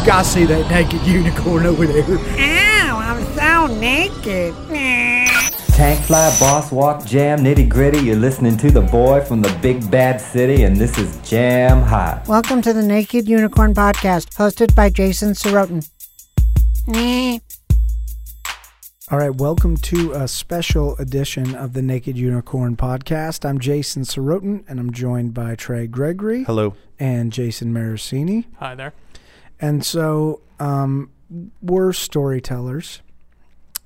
You gotta see that naked unicorn over there. Ow, I'm so naked. Tank fly, boss walk, jam, nitty gritty. You're listening to the boy from the big bad city, and this is Jam Hot. Welcome to the Naked Unicorn Podcast, hosted by Jason Sorotin. All right, welcome to a special edition of the Naked Unicorn Podcast. I'm Jason Sorotin, and I'm joined by Trey Gregory Hello. and Jason Marasini. Hi there. And so um, we're storytellers.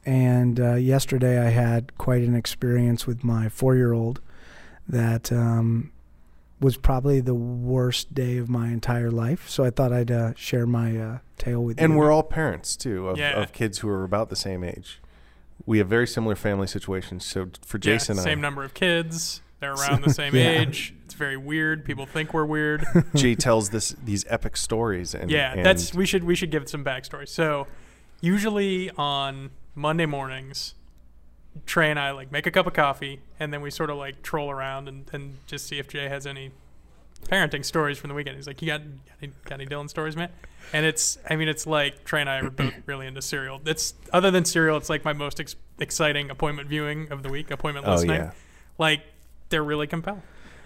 And uh, yesterday I had quite an experience with my four year old that um, was probably the worst day of my entire life. So I thought I'd uh, share my uh, tale with you. And we're all parents too of, Yeah. of kids who are about the same age. We have very similar family situations. So for Jason, Yeah, Jason, same I, number of kids. They're around the same Yeah. age. It's very weird. People think we're weird. Jay tells this these epic stories. And yeah, and that's we should we should give it some backstory. So, usually on Monday mornings, Trey and I like make a cup of coffee, and then we sort of like troll around and, and just see if Jay has any parenting stories from the weekend. He's like, "You got got any, got any Dylan stories, man?" And it's, I mean, it's like Trey and I are both really into Serial. It's other than Serial, it's like my most ex- exciting appointment viewing of the week, appointment Oh, listening. yeah. Like they're really compelling.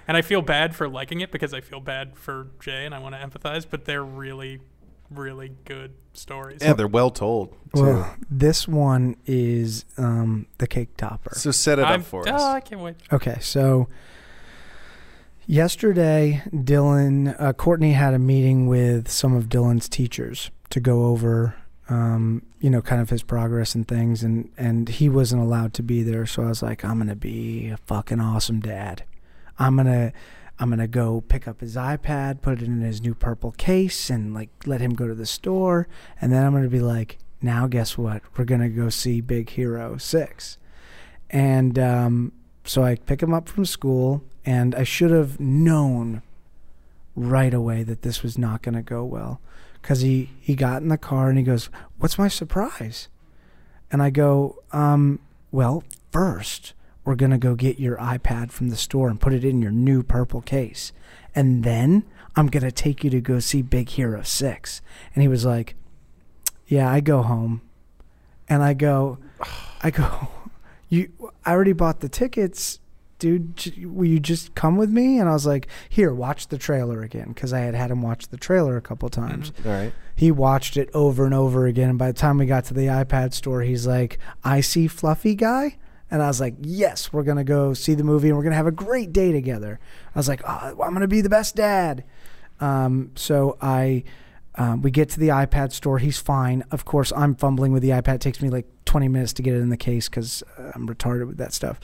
And I feel bad for liking it because I feel bad for Jay and I want to empathize, but they're really, really good stories. yeah, they're well told. Too. Well, this one is um, the cake topper. so set it I'm, up for oh, us. I can't wait. Okay, so yesterday, Dylan, uh, Courtney had a meeting with some of Dylan's teachers to go over, um, you know, kind of his progress and things, and and he wasn't allowed to be there. So I was like, I'm gonna be a fucking awesome dad. I'm gonna. I'm gonna go pick up his iPad, put it in his new purple case, and like let him go to the store. And then I'm gonna be like, now guess what? We're gonna go see Big Hero Six. And um, so I pick him up from school, and I should have known right away that this was not to go well, because he he got in the car and he goes, "What's my surprise?" And I go, um, "Well, first we're to go get your iPad from the store and put it in your new purple case, and then I'm to take you to go see Big Hero 6." And he was like, "Yeah, I go home." And I go, I go, you I already bought the tickets, dude. Will you just come with me? And I was like, here, watch the trailer again because I had had him watch the trailer a couple times. All right. He watched it over and over again. And by the time we got to the iPad store, he's like, I see Fluffy guy. And I was like, yes, we're going to go see the movie and we're going to have a great day together. I was like, oh, I'm going to be the best dad. Um, so I, um, we get to the iPad store. He's fine. Of course, I'm fumbling with the iPad. It takes me like 20 minutes to get it in the case because I'm retarded with that stuff.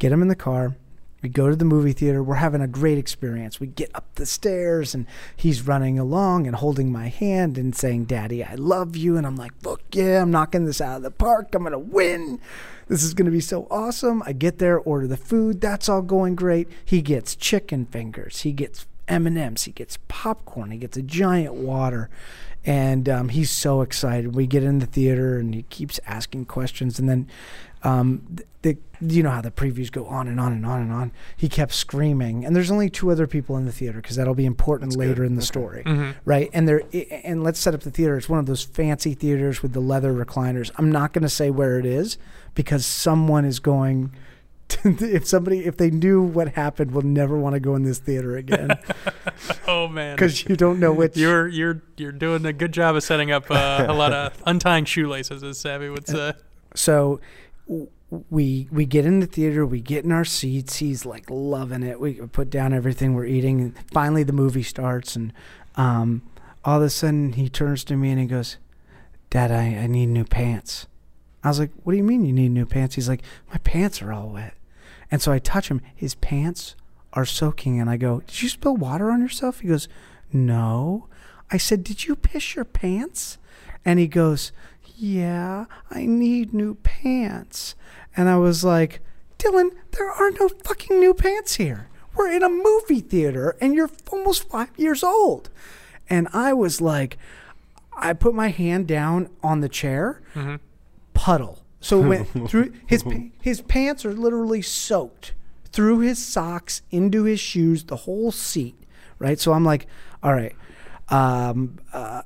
Get him in the car. We go to the movie theater. We're having a great experience. We get up the stairs and he's running along and holding my hand and saying, Daddy, I love you. And I'm like, Look, yeah, I'm knocking this out of the park. I'm going to win. This is going to be so awesome. I get there, order the food. That's all going great. He gets chicken fingers. He gets M&Ms. He gets popcorn. He gets a giant water. And um, he's so excited. We get in the theater and he keeps asking questions. And then um, the, the you know how the previews go on and on and on and on. He kept screaming, and there's only two other people in the theater because that'll be important later in the story, right? And there, and let's set up the theater. It's one of those fancy theaters with the leather recliners. I'm not going to say where it is because someone is going. If somebody, if they knew what happened, will never want to go in this theater again Oh man, because you don't know which. you're you're you're doing a good job of setting up uh, a lot of untying shoelaces, as Savvy would say. so we we get in the theater we get in our seats he's like loving it we put down everything we're eating and finally the movie starts and um, all of a sudden he turns to me and he goes dad I, I need new pants i was like what do you mean you need new pants? He's like my pants are all wet. And so i touch him. His pants are soaking and i go did you spill water on yourself? He goes no. I said did you piss your pants? And he goes yeah, I need new pants. And I was like, Dylan, there are no fucking new pants here. We're in a movie theater and you're almost five years old. And I was like, I put my hand down on the chair, mm-hmm. Puddle. So it went through his his pants are literally soaked through his socks into his shoes, the whole seat, right? So I'm like, all right, um, uh,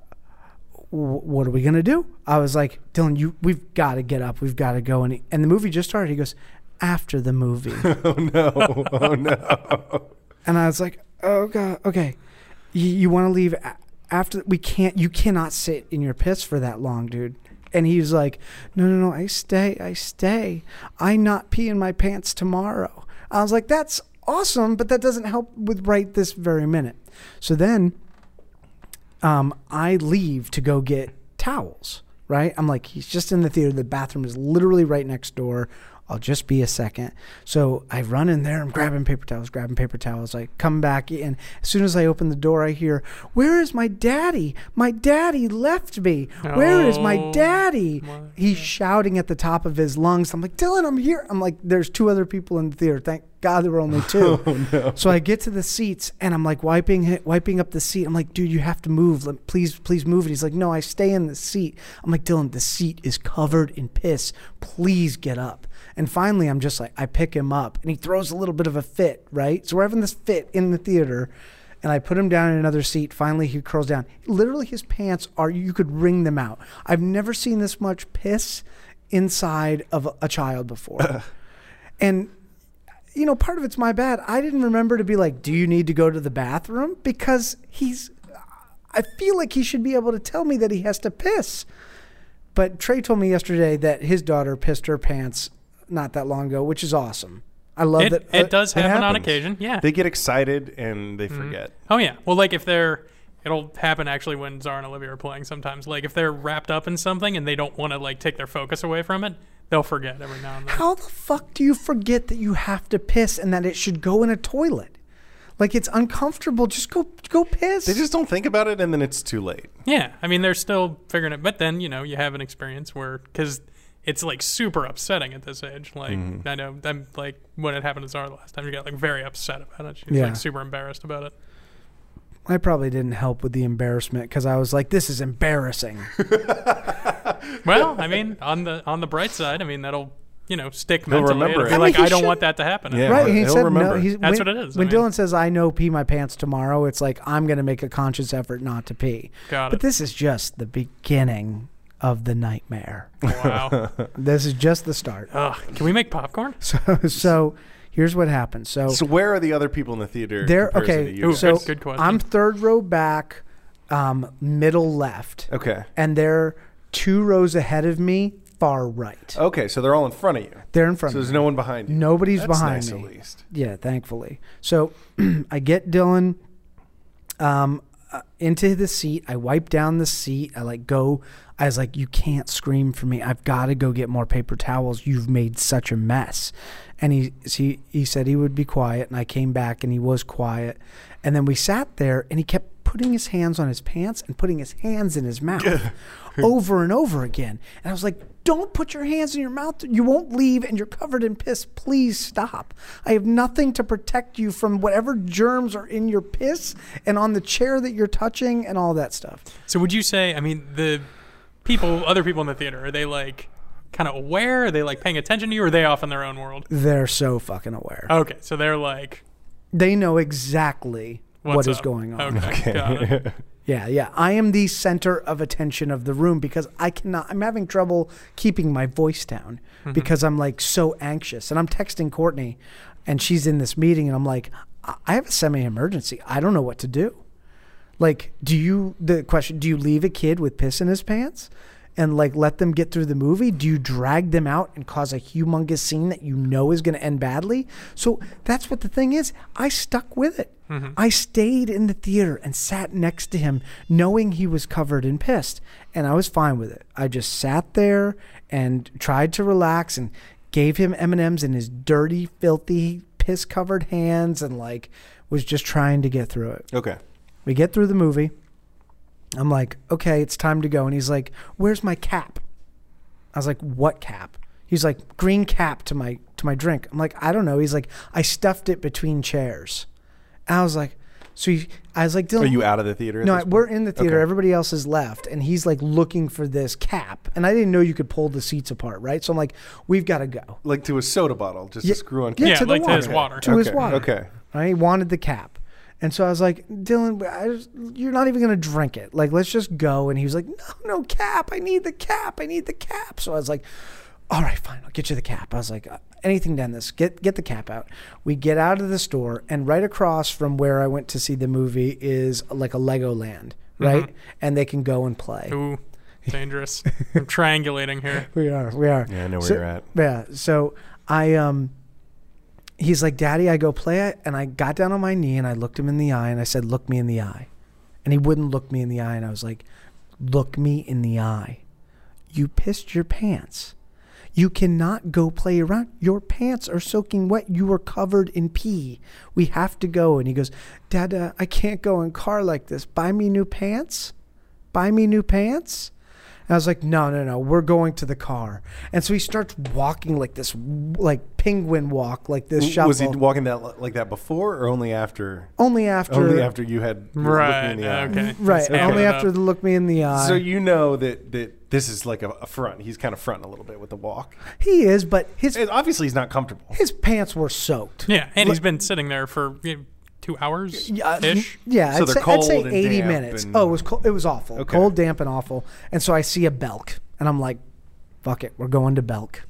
"Wh- what are we gonna do? I was like, Dylan, you we've got to get up, we've got to go. And he, and the movie just started. He goes, after the movie, oh no! Oh no! and I was like, oh god, okay, you, you want to leave a- after we can't, you cannot sit in your piss for that long, dude. And he was like, no, no, no, I stay, I stay. I not pee in my pants tomorrow. I was like, that's awesome, but that doesn't help with right this very minute. So then um, I leave to go get towels, right? I'm like, he's just in the theater. The bathroom is literally right next door. I'll just be a second. So I run in there. I'm grabbing paper towels, grabbing paper towels. I come back in. As soon as I open the door, I hear, Where is my daddy? My daddy left me. Where is my Oh, daddy? my He's shouting at the top of his lungs. I'm like, Dylan, I'm here. I'm like, There's two other people in the theater. Thank God there were only two. Oh, so I get to the seats and I'm like wiping it, wiping up the seat. I'm like, dude, you have to move. Please, please move it. He's like, no, I stay in the seat. I'm like, Dylan, the seat is covered in piss. Please get up. And finally, I'm just like, I pick him up and he throws a little bit of a fit, right? So we're having this fit in the theater. And I put him down in another seat. Finally, he curls down. Literally, his pants are, you could wring them out. I've never seen this much piss inside of a- a child before. and you know, part of it's my bad. I didn't remember to be like, "Do you need to go to the bathroom?" Because he's I feel like he should be able to tell me that he has to piss. But Trey told me yesterday that his daughter pissed her pants not that long ago, which is awesome. I love It, that it uh, does happen on occasion. Yeah. They get excited and they forget. Oh yeah. Well, like if they're, it'll happen actually when Zara and Olivia are playing. Sometimes, like if they're wrapped up in something and they don't want to like take their focus away from it, they'll forget every now and then. How the fuck do you forget that you have to piss and that it should go in a toilet? Like it's uncomfortable. Just go go piss. They just don't think about it, and then it's too late. Yeah, I mean they're still figuring it, but then you know you have an experience where because it's like super upsetting at this age. Like Mm-hmm. I know I'm like when it happened to Zara the last time, she got like very upset about it. She was Yeah. like super embarrassed about it. I probably didn't help with the embarrassment because I was like, "This is embarrassing." Well, I mean on the on the bright side, I mean that'll you know stick He'll mentally. remember It'll be I mean, like he I don't should- want that to happen. Yeah. right? He he'll said remember. no. He's, That's when, what it is, I When mean. Dylan says, "I know pee my pants tomorrow," it's like I'm going to make a conscious effort not to pee. Got But it. this is just the beginning of the nightmare. Wow. this is just the start. Ugh, can we make popcorn? So, so here's what happens. So, So where are the other people in the theater? They're- okay, to you Ooh, so good- good question. I'm third row back, um, middle left, okay. and they're two rows ahead of me, far right. Okay, so they're all in front of you. They're in front So of there's me. no one behind you. Nobody's That's behind nice me. At least. Yeah, thankfully. So I get Dylan um, uh, into the seat. I wipe down the seat. I like go. I was like, "You can't scream for me. I've got to go get more paper towels. You've made such a mess." And he he he said he would be quiet, and I came back, and he was quiet. And then we sat there, and he kept putting his hands on his pants and putting his hands in his mouth over and over again. And I was like, don't put your hands in your mouth. You won't leave and you're covered in piss. Please stop. I have nothing to protect you from whatever germs are in your piss and on the chair that you're touching and all that stuff. So would you say? I mean, the people, other people in the theater, are they like kind of aware? Are they like paying attention to you? Or are they off in their own world? They're so fucking aware. Okay, so they're like, They know exactly what's what is up? going on. Okay, got it. Yeah, yeah. I am the center of attention of the room because I cannot. I'm having trouble keeping my voice down mm-hmm. because I'm like so anxious. And I'm texting Courtney, and she's in this meeting, and I'm like, I I have a semi-emergency. I don't know what to do. Like, do you? The question: Do you leave a kid with piss in his pants? And like let them get through the movie? Do you drag them out and cause a humongous scene that you know is going to end badly? So that's what the thing is. I stuck with it. Mm-hmm. I stayed in the theater and sat next to him, knowing he was covered in piss, and I was fine with it. I just sat there and tried to relax and gave him M and M's in his dirty, filthy, piss-covered hands, and like was just trying to get through it. Okay. We get through the movie. I'm like, okay, it's time to go. And he's like, where's my cap? I was like, what cap? He's like, green cap to my to my drink. I'm like, I don't know. He's like, I stuffed it between chairs. And I was like, so he, I was like, Dylan, Are you out of the theater? no, this we're in the theater. Okay. Everybody else is left, and he's like looking for this cap. And I didn't know you could pull the seats apart, right? So I'm like, we've got to go. like to a soda bottle, just Yeah, a screw on. Yeah, Yeah, to the like to his water. water. To his Okay, water. okay. Right? He wanted the cap. And so I was like, Dylan, I just, you're not even gonna drink it. Like, let's just go. And he was like, No, no cap. I need the cap. I need the cap. So I was like, All right, fine. I'll get you the cap. I was like, anything done this. Get get the cap out. We get out of the store, and right across from where I went to see the movie is like a Legoland, right? And they can go and play. Ooh, dangerous. I'm triangulating here. We are. We are. Yeah, I know where So- you're at. Yeah. So I um he's like, Daddy, I go play it and I got down on my knee and I looked him in the eye and I said, Look me in the eye. And he wouldn't look me in the eye and I was like, Look me in the eye. You pissed your pants. You cannot go play around. Your pants are soaking wet. You are covered in pee. We have to go. And he goes, Dad, uh, I can't go in car like this. Buy me new pants. Buy me new pants. And I was like, no, no, no, we're going to the car. And so he starts walking like this, like penguin walk, like this W- Was he walking that like that before, or only after? only after, Only after you had looked me Right. in the eye? Okay. right? Let's Only after the look me in the eye. So you know that that this is like a, a front. He's kind of fronting a little bit with the walk. he is, but his And obviously, he's not comfortable. his pants were soaked. Yeah, and he's been sitting there for you know, two hours Yeah, uh, ish. yeah. So I'd, they're say, I'd say 80 minutes. and- Oh, it was cold. It was awful. Okay. Cold, damp, and awful. And so I see a Belk, and I'm like, "Fuck it, we're going to Belk."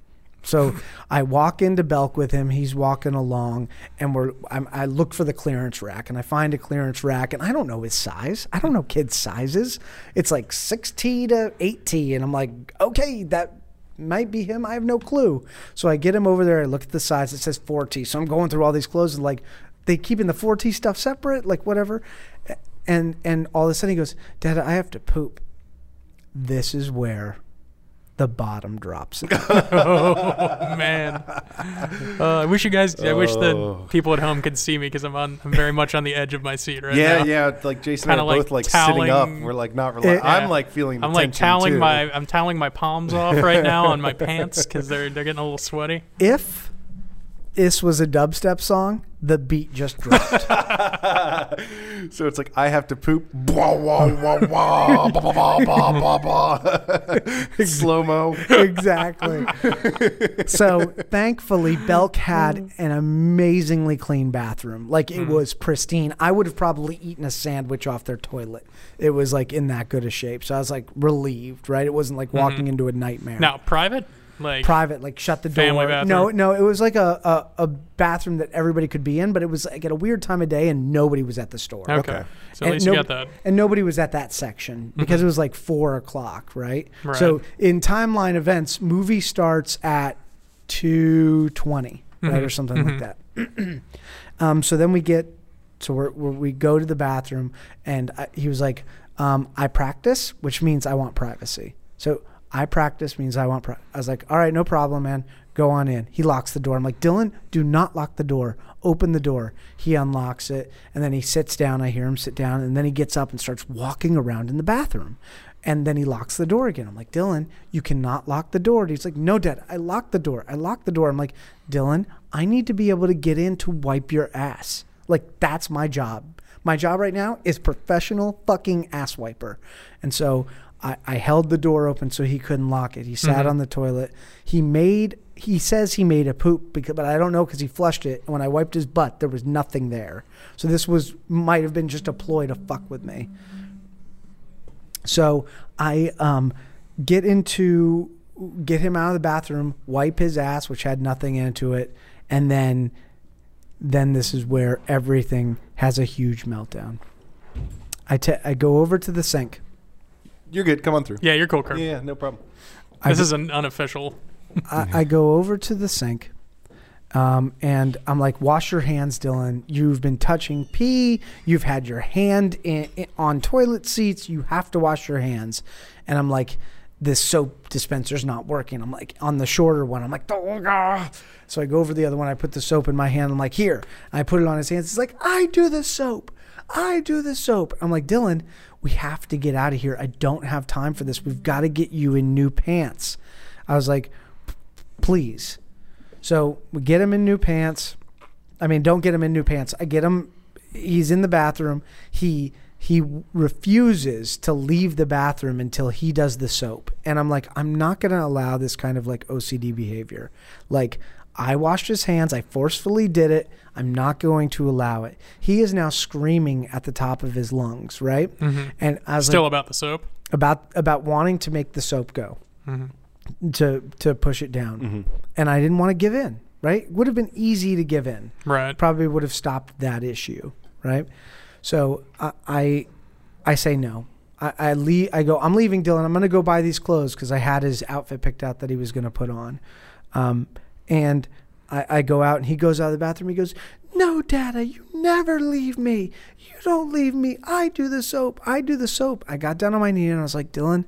So I walk into Belk with him. He's walking along, and we're. I'm, I look for the clearance rack, and I find a clearance rack, and I don't know his size. I don't know kids' sizes. It's like six T to eight T, and I'm like, okay, that might be him. I have no clue. So I get him over there. I look at the size. It says 4T. So I'm going through all these clothes and like, they keeping the 4T stuff separate, like whatever. And and all of a sudden he goes, Dad, I have to poop. This is where the bottom drops. Oh man, uh, I wish you guys. I wish Oh. the people at home could see me because I'm on. I'm very much on the edge of my seat right yeah, now. yeah. it's Like Jason and I Kinda are like both like sitting up. We're like not relaxed. Yeah. I'm like feeling. The I'm like tension, toweling too. my. I'm toweling my palms off right now on my pants because they're they're getting a little sweaty. if this was a dubstep song, the beat just dropped. so it's like I have to poop. Wah, wah, wah, wah, ba, ba, ba, ba, ba, ba. Slow mo. exactly. so thankfully, Belk had an amazingly clean bathroom. Like it hmm. was pristine. I would have probably eaten a sandwich off their toilet. It was like in that good a shape. So I was like relieved, right? It wasn't like mm-hmm. walking into a nightmare. Now private, like Private, like shut the door. Family No, bathroom? no, it was like a, a, a bathroom that everybody could be in, but it was like at a weird time of day and nobody was at the store. okay. Okay. So at And least no- you got that. And nobody was at that section because it was like four o'clock, right? Right. So in timeline events, movie starts at two twenty, right, Mhm. or something like that. um, so then we get, so we're, we're, we go to the bathroom, and I, he was like, um, "I practice," which means I want privacy. So I practice means I want. Pri- I was like, "All right, no problem, man. Go on in." He locks the door. I'm like, "Dylan, do not lock the door. Open the door." He unlocks it, and then he sits down. I hear him sit down, and then he gets up and starts walking around in the bathroom. And then he locks the door again. I'm like, Dylan, you cannot lock the door. And he's like, No, Dad, I locked the door. I locked the door. I'm like, Dylan, I need to be able to get in to wipe your ass. Like, that's my job. My job right now is professional fucking ass wiper. And so I, I held the door open so he couldn't lock it. He sat on the toilet. He made, he says he made a poop, because, but I don't know because he flushed it. And when I wiped his butt, there was nothing there. So this was, might have been just a ploy to fuck with me. So I um, get into get him out of the bathroom, wipe his ass, which had nothing into it, and then then this is where everything has a huge meltdown. I go over to the sink. You're good. Come on through. Yeah, you're cool, Kurt. Yeah, no problem. I This go- is an unofficial. I, I go over to the sink, um, and I'm like, "Wash your hands, Dylan. You've been touching pee. You've had your hand in, in, on toilet seats. You have to wash your hands." And I'm like, "This soap dispenser's not working." I'm like, on the shorter one, I'm like, "Oh, God." So I go over to the other one. I put the soap in my hand. I'm like, "Here." I put it on his hands. He's like, "I do the soap. I do the soap." I'm like, "Dylan, we have to get out of here. I don't have time for this. We've got to get you in new pants." I was like, please. So we get him in new pants. I mean, don't get him in new pants. I get him. He's in the bathroom. He he refuses to leave the bathroom until he does the soap. And I'm like, I'm not going to allow this kind of like OCD behavior. Like, I washed his hands. I forcefully did it. I'm not going to allow it. He is now screaming at the top of his lungs, right? Mm-hmm. And I was Still like, about the soap. about about wanting to make the soap go, mm-hmm. to to push it down, mm-hmm. and I didn't want to give in. Right? Would have been easy to give in Right. probably would have stopped that issue, right? So I I, I say no. I, I leave. I go. I'm leaving Dylan. I'm going to go buy these clothes because I had his outfit picked out that he was going to put on, um, and I, I go out and he goes out of the bathroom. He goes, "No, Dada, you never leave me. You don't leave me. I do the soap. I do the soap." I got down on my knee and I was like, "Dylan,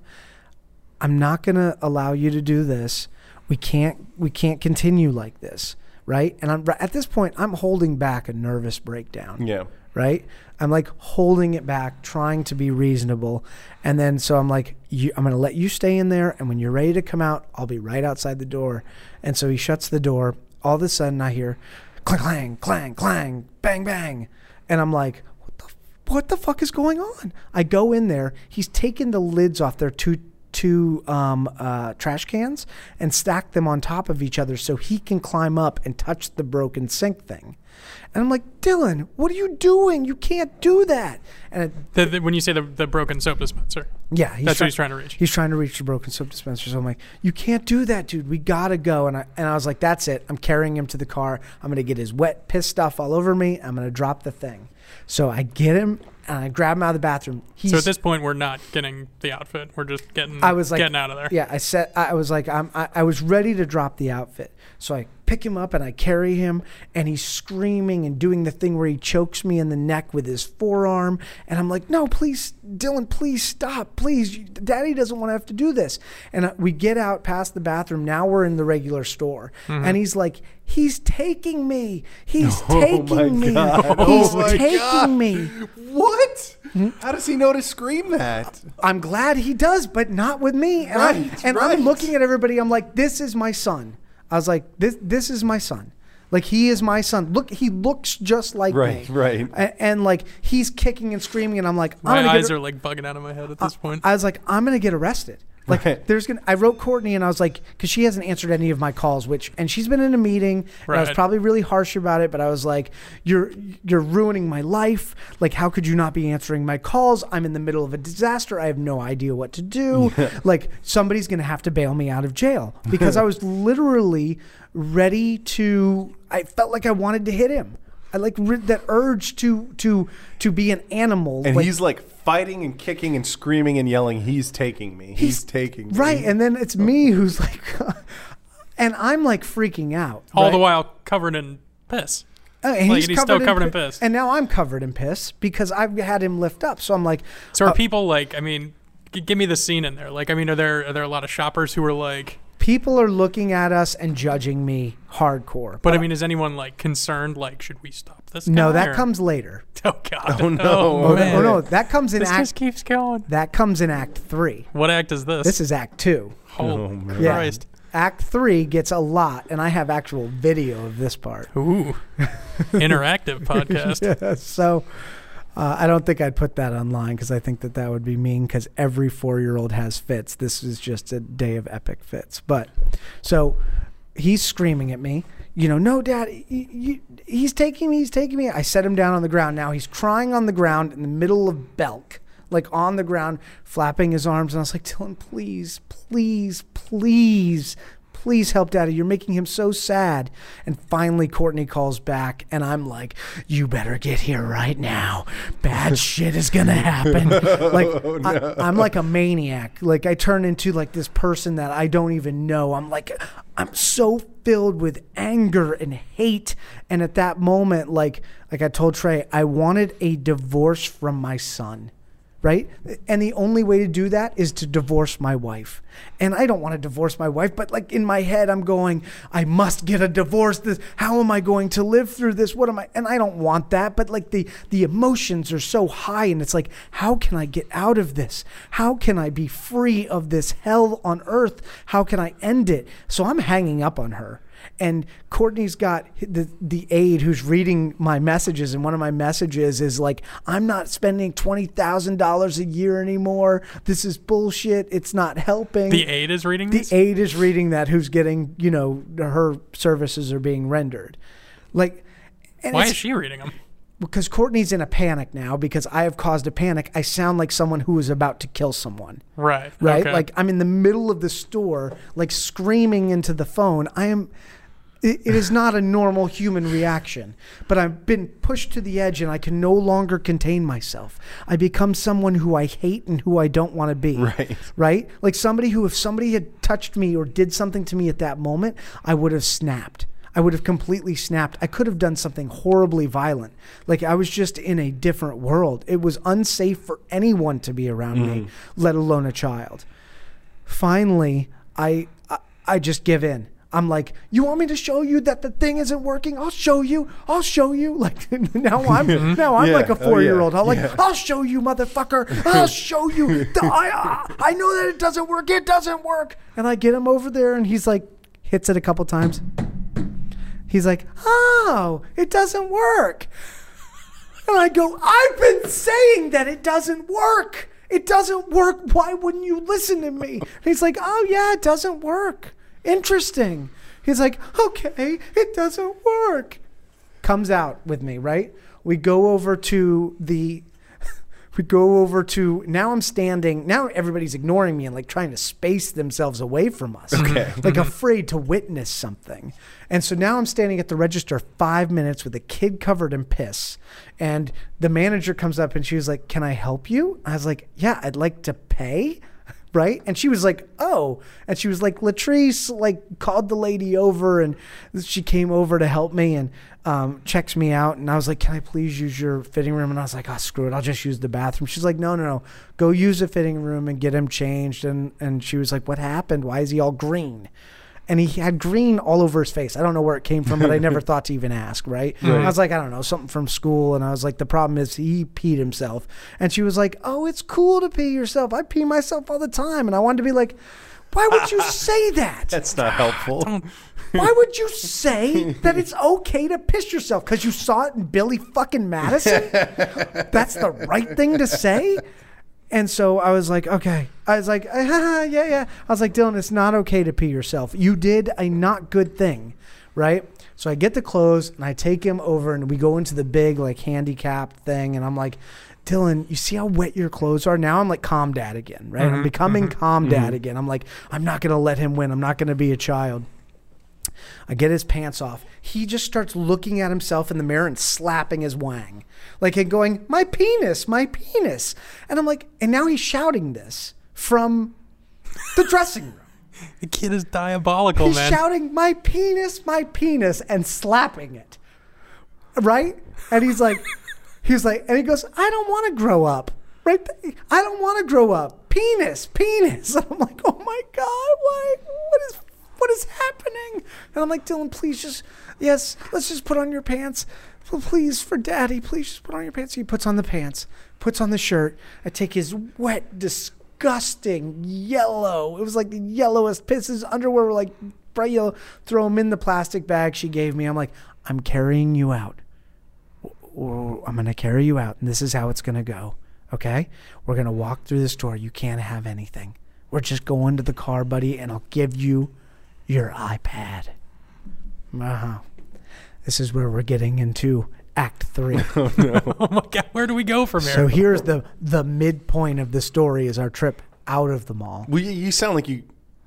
I'm not going to allow you to do this. We can't we can't continue like this, right?" And I'm at this point I'm holding back a nervous breakdown, Yeah. Right? I'm like holding it back, trying to be reasonable. And then so I'm like, I'm going to let you stay in there and when you're ready to come out, I'll be right outside the door. And so he shuts the door. All of a sudden I hear clang clang clang clang bang bang. And I'm like, what the what the fuck is going on? I go in there. He's taken the lids off their two two um, uh, trash cans and stacked them on top of each other so he can climb up and touch the broken sink thing. And I'm like, Dylan, what are you doing? You can't do that. And it, The, the, when you say the, the broken soap dispenser, yeah, he's that's try- what he's trying to reach. He's trying to reach the broken soap dispenser. So I'm like, you can't do that, dude. We gotta go. And I and I was like, that's it. I'm carrying him to the car. I'm gonna get his wet piss stuff all over me. I'm gonna drop the thing. So I get him Uh, and I grab him out of the bathroom. He's, so at this point, we're not getting the outfit. We're just getting. I was like, getting out of there. Yeah, I said I was like, I'm, I, I was ready to drop the outfit. So I pick him up and I carry him, and he's screaming and doing the thing where he chokes me in the neck with his forearm. And I'm like, no, please, Dylan, please stop, please. Daddy doesn't want to have to do this. And uh, we get out past the bathroom. Now we're in the regular store, Mm-hmm. and he's like, he's taking me. He's Oh taking me. God. He's Oh taking God. me. What? Hmm? How does he know to scream that? I'm glad he does, but not with me. And, Right, I'm, and right. I'm looking at everybody. I'm like, this is my son. I was like, this this is my son. Like he is my son. Look, he looks just like Right, me. right. A- And, like he's kicking and screaming, and I'm like, My I'm gonna eyes get, are like bugging out of my head at this point. I was like, I'm gonna get arrested. Like Right. there's gonna. I wrote Courtney and I was like, because she hasn't answered any of my calls, which and she's been in a meeting. And I was probably really harsh about it, but I was like, you're you're ruining my life. Like how could you not be answering my calls? I'm in the middle of a disaster. I have no idea what to do. like somebody's gonna have to bail me out of jail because I was literally ready to. I felt like I wanted to hit him. I like re- that urge to to to be an animal. And like, he's like fighting and kicking and screaming and yelling, he's taking me. He's, taking me. Right, and then it's me who's like, and I'm like freaking out. All the while covered in piss. Uh, and like, and he's still covered in pi- piss. And now I'm covered in piss because I've had him lift up. So I'm like, So are uh, people like? I mean, g- give me the scene in there. Like, I mean, are there are there a lot of shoppers who are like? People are looking at us and judging me hardcore. But I mean, is anyone like concerned? Like, should we stop this? no, guy, that or- comes later. Oh God! Oh, no. Oh, Oh, that- man. oh, no, that comes in This act. just keeps going. that comes in Act Three. What act is this? This is Act Two. oh, man. Yeah. Christ! Act Three gets a lot, and I have actual video of this part. Ooh, interactive podcast. so uh, I don't think I'd put that online because I think that that would be mean because every four year old has fits. This is just a day of epic fits. But so he's screaming at me, you know, no, dad, he's taking me, he's taking me. I set him down on the ground. Now he's crying on the ground in the middle of Belk. Like on the ground, flapping his arms, and I was like, Dylan, please, please, please, please help daddy. You're making him so sad. And finally, Courtney calls back, and I'm like, you better get here right now. Bad shit is gonna happen. Like, oh, I, I'm like a maniac. Like, I turn into like this person that I don't even know. I'm like, I'm so filled with anger and hate. And at that moment, like, like I told Trey, I wanted a divorce from my son right? And the only way to do that is to divorce my wife. And I don't want to divorce my wife, but like in my head, I'm going, I must get a divorce. This, how am I going to live through this? What am I? And I don't want that, but like the the emotions are so high, and it's like, how can I get out of this? How can I be free of this hell on earth? How can I end it? So I'm hanging up on her. And Courtney's got the the aide who's reading my messages, and one of my messages is like, "I'm not spending twenty thousand dollars a year anymore. This is bullshit. It's not helping." The aide is reading the this. aide is reading that who's getting you know her services are being rendered like and Why is she reading them? Because courtney's in a panic now because i have caused a panic. I sound like someone who is about to kill someone. Right. right? okay. like i'm in the middle of the store like screaming into the phone. I am it, it is not a normal human reaction but i've been pushed to the edge and i can no longer contain myself. I become someone who i hate and who i don't want to be. Right. right? Like somebody who if somebody had touched me or did something to me at that moment i would have snapped I would have completely snapped. I could have done something horribly violent. Like I was just in a different world. It was unsafe for anyone to be around me, mm-hmm. let alone a child finally I, I I just give in. I'm like, you want me to show you that the thing isn't working? I'll show you. I'll show you. Like now I'm now I'm Yeah. like a Oh, yeah. four year old. I'm like, Yeah. I'll show you, motherfucker. I'll show you. The- I, I I know that it doesn't work. It doesn't work. And I get him over there, and he's like, hits it a couple times. He's like, oh, it doesn't work. And I go, I've been saying that it doesn't work. It doesn't work. Why wouldn't you listen to me? And he's like, oh, yeah, it doesn't work. Interesting. He's like, okay, it doesn't work. Comes out with me, right? We go over to the. We go over to now. I'm standing. Now everybody's ignoring me and like trying to space themselves away from us. Okay. like afraid to witness something. And so now I'm standing at the register five minutes with a kid covered in piss. And the manager comes up and she was like, Can I help you? I was like, Yeah, I'd like to pay. Right. And she was like, Oh. And she was like, Latrice like called the lady over and she came over to help me and um, checks me out. And I was like, Can I please use your fitting room? And I was like, Oh, screw it. I'll just use the bathroom. She's like, No, no, no. Go use the fitting room and get him changed. And, and she was like, What happened? Why is he all green? And he had green all over his face. I don't know where it came from, but I never thought to even ask, right? I was like, I don't know, something from school. And I was like, the problem is he peed himself. And she was like, oh, it's cool to pee yourself. I pee myself all the time. And I wanted to be like, why would you say that? That's not helpful. Why would you say that it's okay to piss yourself? Because you saw it in Billy fucking Madison? That's the right thing to say? And so I was like, okay. I was like, yeah, yeah. I was like, Dylan, it's not okay to pee yourself. You did a not good thing, right? So I get the clothes and I take him over and we go into the big like handicapped thing. And I'm like, Dylan, you see how wet your clothes are? Now I'm like calm dad again, right? I'm mm-hmm. becoming mm-hmm. calm dad mm-hmm. again. I'm like, I'm not going to let him win. I'm not going to be a child. I get his pants off. He just starts looking at himself in the mirror and slapping his wang. Like and going, My penis, my penis. And I'm like, and now he's shouting this from the dressing room. the kid is diabolical, he's man. shouting, My penis, my penis, and slapping it. Right? And he's like, he's like, and he goes, I don't want to grow up. Right? I don't want to grow up. Penis, penis. And I'm like, oh my God, why what is what is happening? And I'm like, Dylan, please just yes, let's just put on your pants. Please, for daddy, please just put on your pants. He puts on the pants, puts on the shirt. I take his wet, disgusting yellow. It was like the yellowest piss. His underwear were like bright yellow. Throw him in the plastic bag she gave me. I'm like, I'm carrying you out. I'm going to carry you out, and this is how it's going to go. Okay? We're going to walk through the store. You can't have anything. We're just going to the car, buddy, and I'll give you your iPad. Uh huh. This is where we're getting into Act Three. oh no. oh my god, where do we go from here? so here's the the midpoint of the story: is our trip out of the mall. Well, you, you sound like you.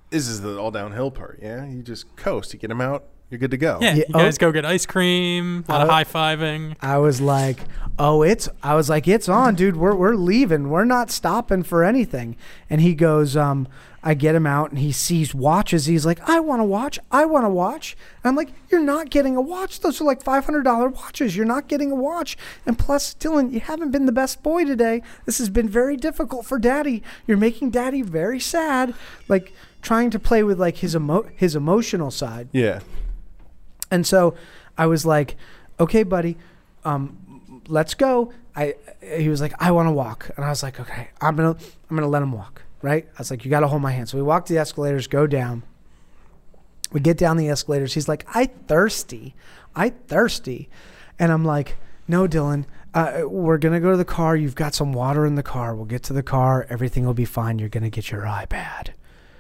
This is the all downhill part. Yeah, you just coast. You get them out. You're good to go. yeah, Yeah, you guys oh. go get ice cream, a lot of Oh. high fiving. I was like, "Oh, it's." I was like, "It's on, dude. We're we're leaving. We're not stopping for anything." And he goes, um, I get him out, and he sees watches. He's like, "I want to watch. I want to watch." And I'm like, "You're not getting a watch. Those are like five hundred dollar watches. You're not getting a watch. And plus, Dylan, you haven't been the best boy today. This has been very difficult for Daddy. You're making Daddy very sad. Like trying to play with like his emo- his emotional side." Yeah. And so I was like, okay, buddy, um, let's go. I he was like, I want to walk, and I was like, okay, I'm gonna I'm gonna let him walk, right? I was like, you got to hold my hand. So we walk the escalators, go down. We get down the escalators. He's like, I thirsty. I thirsty. And I'm like, no, Dylan, uh, we're going to go to the car. You've got some water in the car. We'll get to the car. Everything will be fine. You're going to get your iPad.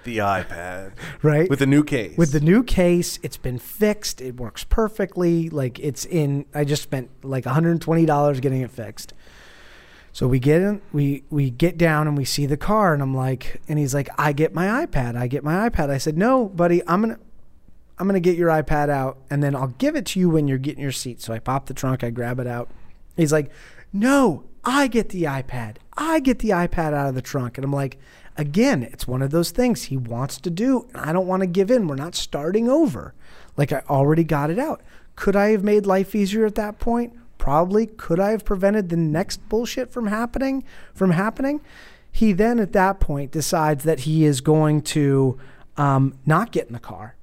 The iPad Right? with the new case. with the new case, it's been fixed. It works perfectly. Like it's in. I just spent like 120 dollars getting it fixed. So we get in, we we get down and we see the car, and I'm like, and he's like, I get my iPad. I get my iPad. I said, no, buddy, I'm gonna. I'm gonna get your iPad out, and then I'll give it to you when you're getting your seat. So I pop the trunk, I grab it out. He's like, "No, I get the iPad. I get the iPad out of the trunk." And I'm like, "Again, it's one of those things he wants to do, and I don't want to give in. We're not starting over. Like I already got it out. Could I have made life easier at that point? Probably. Could I have prevented the next bullshit from happening? From happening?" He then, at that point, decides that he is going to um, not get in the car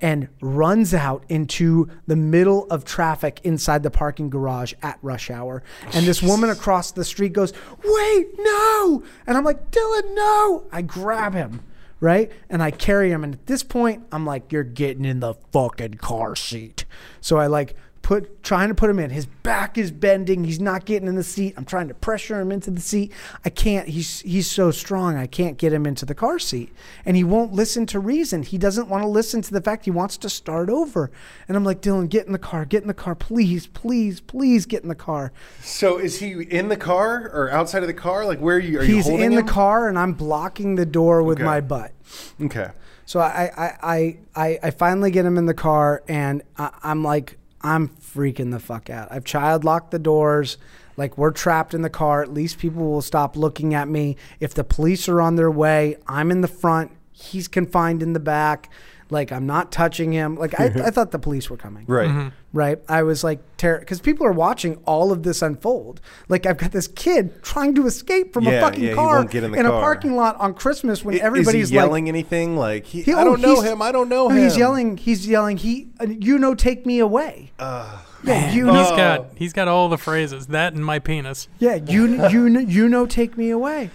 and runs out into the middle of traffic inside the parking garage at rush hour. And this woman across the street goes, Wait, no. And I'm like, Dylan, no. I grab him, right? And I carry him. And at this point, I'm like, You're getting in the fucking car seat. So I like, Put, trying to put him in. His back is bending. He's not getting in the seat. I'm trying to pressure him into the seat. I can't. He's he's so strong. I can't get him into the car seat. And he won't listen to reason. He doesn't want to listen to the fact he wants to start over. And I'm like, Dylan, get in the car. Get in the car, please, please, please get in the car. so is he in the car or outside of the car? Like where are you? Are you He's holding in the car, and I'm blocking the door with Okay. my butt. Okay. So I, I, I, I, I finally get him in the car, and I, I'm like, I'm freaking the fuck out. I've child locked the doors. Like we're trapped in the car. At least people will stop looking at me. If the police are on their way, I'm in the front. He's confined in the back. Like I'm not touching him. Like I, I thought the police were coming Right. right? I was like, because people are watching all of this unfold. Like, I've got this kid trying to escape from a fucking yeah, car won't get in the a parking lot on Christmas when I- everybody's is he yelling like, anything? Like he, He- I oh, don't know him. I don't know no, him. He's yelling. He's yelling. He, uh, you know, take me away. Uh. yeah, you He's know, got he's got all the phrases. That and my penis. yeah, you, you, you know, take me away.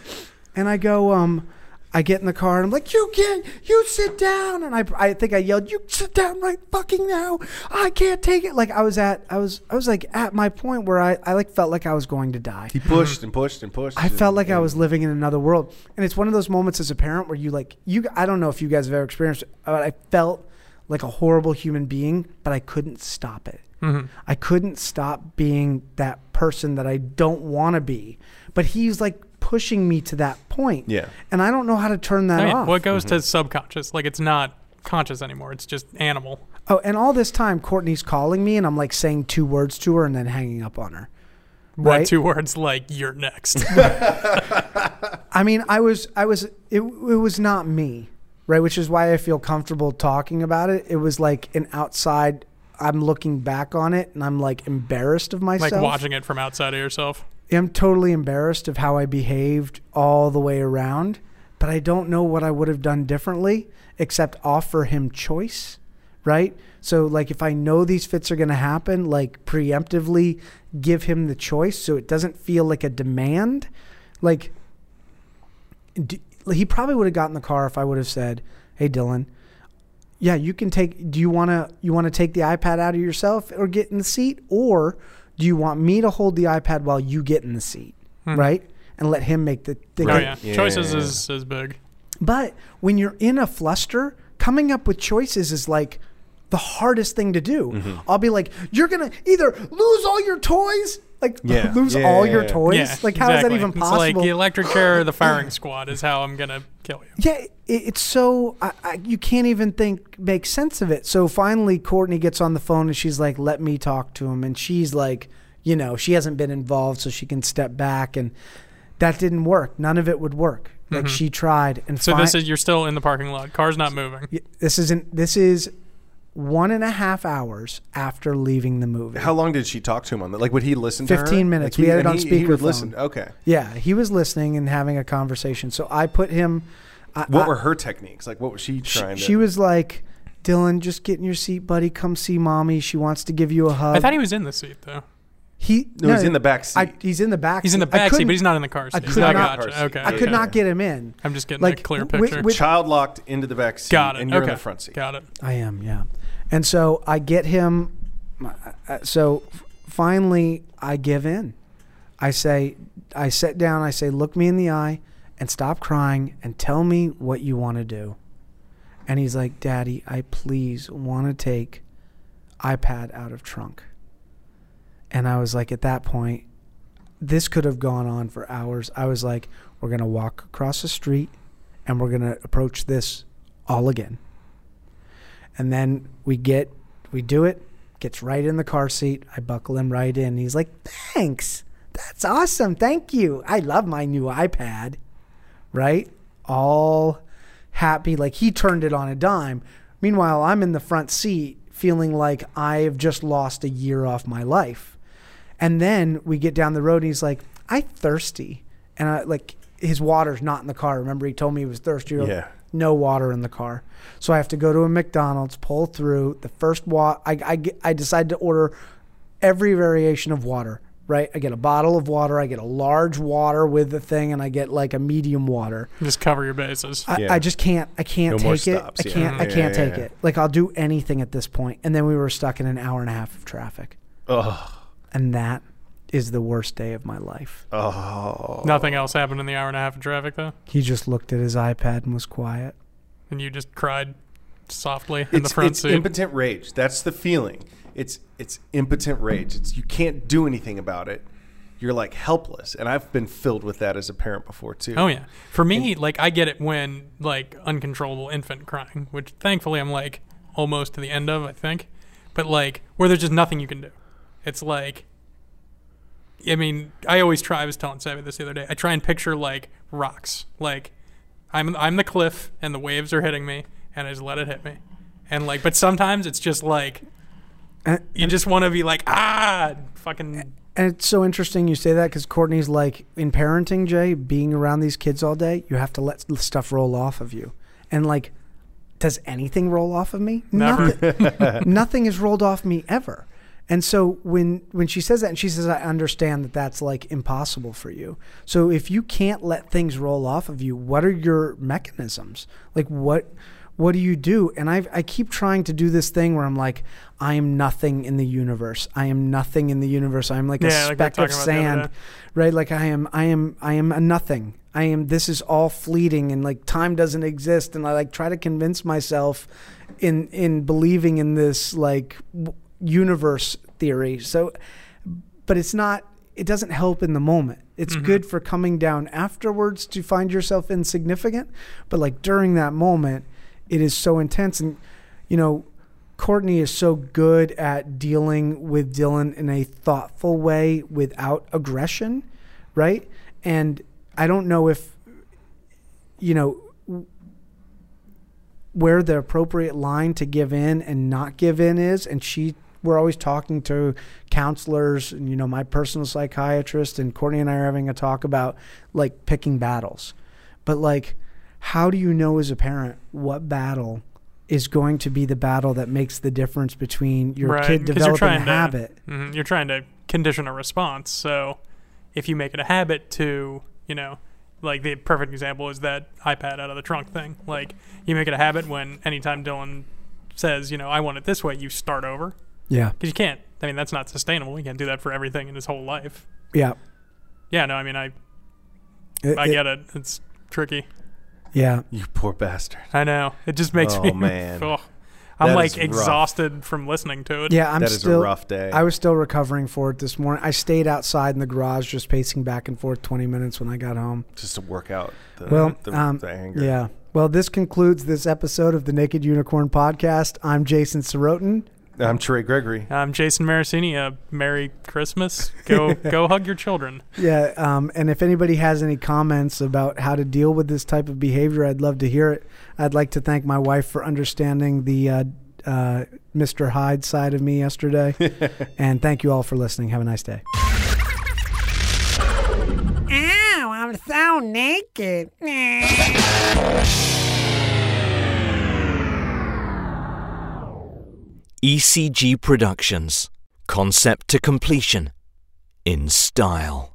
And I go, um, I get in the car and I'm like, you can't, you sit down. And I, I think I yelled, you sit down right fucking now. I can't take it. Like I was at, I was, I was like at my point where I, I like felt like I was going to die. He pushed and pushed and pushed. I felt and- like I was living in another world. And it's one of those moments as a parent where you like you I don't know if you guys have ever experienced it, but I felt like a horrible human being, but I couldn't stop it. Mhm. I couldn't stop being that person that I don't want to be. But he's like pushing me to that point. Yeah. And I don't know how to turn that oh, I mean, off. what goes to mm-hmm. subconscious? Like it's not conscious anymore. It's just animal. oh, and all this time Courtney's calling me and I'm like saying two words to her and then hanging up on her. What Right. two words like you're next? I mean, I was, I was, it, it was not me, right? Which is why I feel comfortable talking about it. It was like an outside. I'm looking back on it and I'm like embarrassed of myself. like watching it from outside of yourself. I'm totally embarrassed of how I behaved all the way around, but I don't know what I would have done differently except offer him choice, right? So like if I know these fits are going to happen, like preemptively give him the choice so it doesn't feel like a demand. Like d- he probably would have gotten the car if I would have said, "Hey Dylan, yeah, you can take do you want to you want to take the iPad out of yourself or get in the seat or do you want me to hold the iPad while you get in the seat?" Right? And let him make the, the Oh yeah, Yeah, choices yeah, is is big. but when you're in a fluster, coming up with choices is like the hardest thing to do. Mm-hmm. I'll be like, you're gonna either lose all your toys, like Yeah. lose Yeah, all yeah, your yeah. toys. Yeah, like how is that exactly. even It's possible? like the electric chair or the firing squad is how I'm gonna kill you. Yeah, it, it's so I, I, you can't even think make sense of it. So finally, Courtney gets on the phone and she's like, "Let me talk to him." And she's like, you know, she hasn't been involved, so she can step back. And that didn't work. None of it would work. Like mm-hmm. she tried, and So fi- this is you're still in the parking lot. Car's not moving. This isn't. This is one and a half hours after leaving the movie. How long did she talk to him on that? Like, would he listen to her? 15 minutes. Like, We had it on he, He would speakerphone. listen. Okay. yeah, he was listening and having a conversation. So I put him. I, What I- were her techniques? Like, what was she she, trying to? she was like, "Dylan, just get in your seat, buddy. Come see mommy. She wants to give you a hug." I thought he was in the seat though. He No, he's in the back seat. I, he's in the back. He's in the back seat, but he's not in the car seat. I could I not- gotcha. Okay. I could yeah. not get him in. I'm just getting Like, a clear w- picture. with- Child locked into the back seat, Got it. and you're okay. in the front seat. Got it. I am, yeah. And so I get him. uh, So finally, I give in. I say, I sit down. I say, look me in the eye, and stop crying, and tell me what you want to do. And he's like, Daddy, I please want to take iPad out of trunk. And I was like, at that point, this could have gone on for hours. I was like, we're gonna walk across the street, and we're gonna approach this all again and then we get we do it gets right in the car seat. I buckle him right in. He's like thanks. That's awesome. Thank you. I love my new ipad. Right? All happy. Like he turned it on a dime. Meanwhile i'm in the front seat feeling like i've just lost a year off my life. And then we get down the road and he's like i thirsty. And i like his water's not in the car. Remember he told me he was thirsty. Yeah. No water in the car. So I have to go to a McDonald's, pull through the first water. I, I, I decide to order every variation of water, right? I get a bottle of water, I get a large water with the thing, and I get like a medium water. Just cover your bases. I, Yeah. I just can't, I can't No more take it. stops, I can't, I can't yeah, take yeah. it. Like I'll do anything at this point. And then we were stuck in an hour and a half of traffic. Ugh. And that is the worst day of my life. Oh. Nothing else happened in the hour and a half of traffic though, He just looked at his iPad and was quiet. and you just cried softly in It's, the front it's seat. impotent rage. That's the feeling. It's it's impotent rage. It's you can't do anything about it. You're like helpless, and I've been filled with that as a parent before too. Oh yeah. For me, like I get it when like uncontrollable infant crying, which thankfully I'm like almost to the end of, I think. But like where there's just nothing you can do. It's like I mean, I always try I was telling Savvy this the other day. I try and picture like rocks. Like I'm I'm the cliff and the waves are hitting me and I just let it hit me. And like but sometimes it's just like you just want to be like ah fucking And it's so interesting you say that because Courtney's like, in parenting, Jay, being around these kids all day, you have to let stuff roll off of you. And like, does anything roll off of me? Never. Nothing. Nothing has rolled off me ever. And so when when she says that, and she says, I understand that that's like impossible for you. So if you can't let things roll off of you, what are your mechanisms? Like what what do you do? And I I keep trying to do this thing where I'm like, I am nothing in the universe. I am nothing in the universe. I'm like a Yeah, like speck of talking about the other sand, right? Like I am I am I am a nothing. I am this is all fleeting and like time doesn't exist and I like try to convince myself in in believing in this like w- universe theory. So but it's not it doesn't help in the moment. It's mm-hmm. good for coming down afterwards to find yourself insignificant, but like during that moment it is so intense and you know Courtney is so good at dealing with Dylan in a thoughtful way without aggression, right? And I don't know if you know where the appropriate line to give in and not give in is and she we're always talking to counselors and you know my personal psychiatrist and Courtney and I are having a talk about like picking battles. But like how do you know as a parent what battle is going to be the battle that makes the difference between your Right, kid developing a trying to- habit? Mhm, You're trying to condition a response. So if you make it a habit to, you know, like the perfect example is that iPad out of the trunk thing. Like you make it a habit when anytime Dylan says, you know, I want it this way, you start over Yeah. because you can't. I mean, that's not sustainable. You can't do that for everything in his whole life. Yeah. Yeah, no, I mean, I It- I it- get it. It's tricky. Yeah. You poor bastard. I know. It just makes me. Oh, me. man. Ugh. I'm That like is rough. exhausted from listening to it. Yeah, I'm That is still a rough day. I was still recovering for it this morning. I stayed outside in the garage just pacing back and forth 20 minutes when I got home. just to work out the, Well, the, um, the anger. Yeah. Well, this concludes this episode of the Naked Unicorn podcast. I'm Jason Sorotin. I'm Trey Gregory. I'm Jason Maracini. Uh, Merry Christmas. Go go hug your children. Yeah. Um, and if anybody has any comments about how to deal with this type of behavior, I'd love to hear it. I'd like to thank my wife for understanding the uh, uh, Mr. Hyde side of me yesterday. and thank you all for listening. Have a nice day. Ow, I'm so naked. ECG Productions. Concept to completion. in style.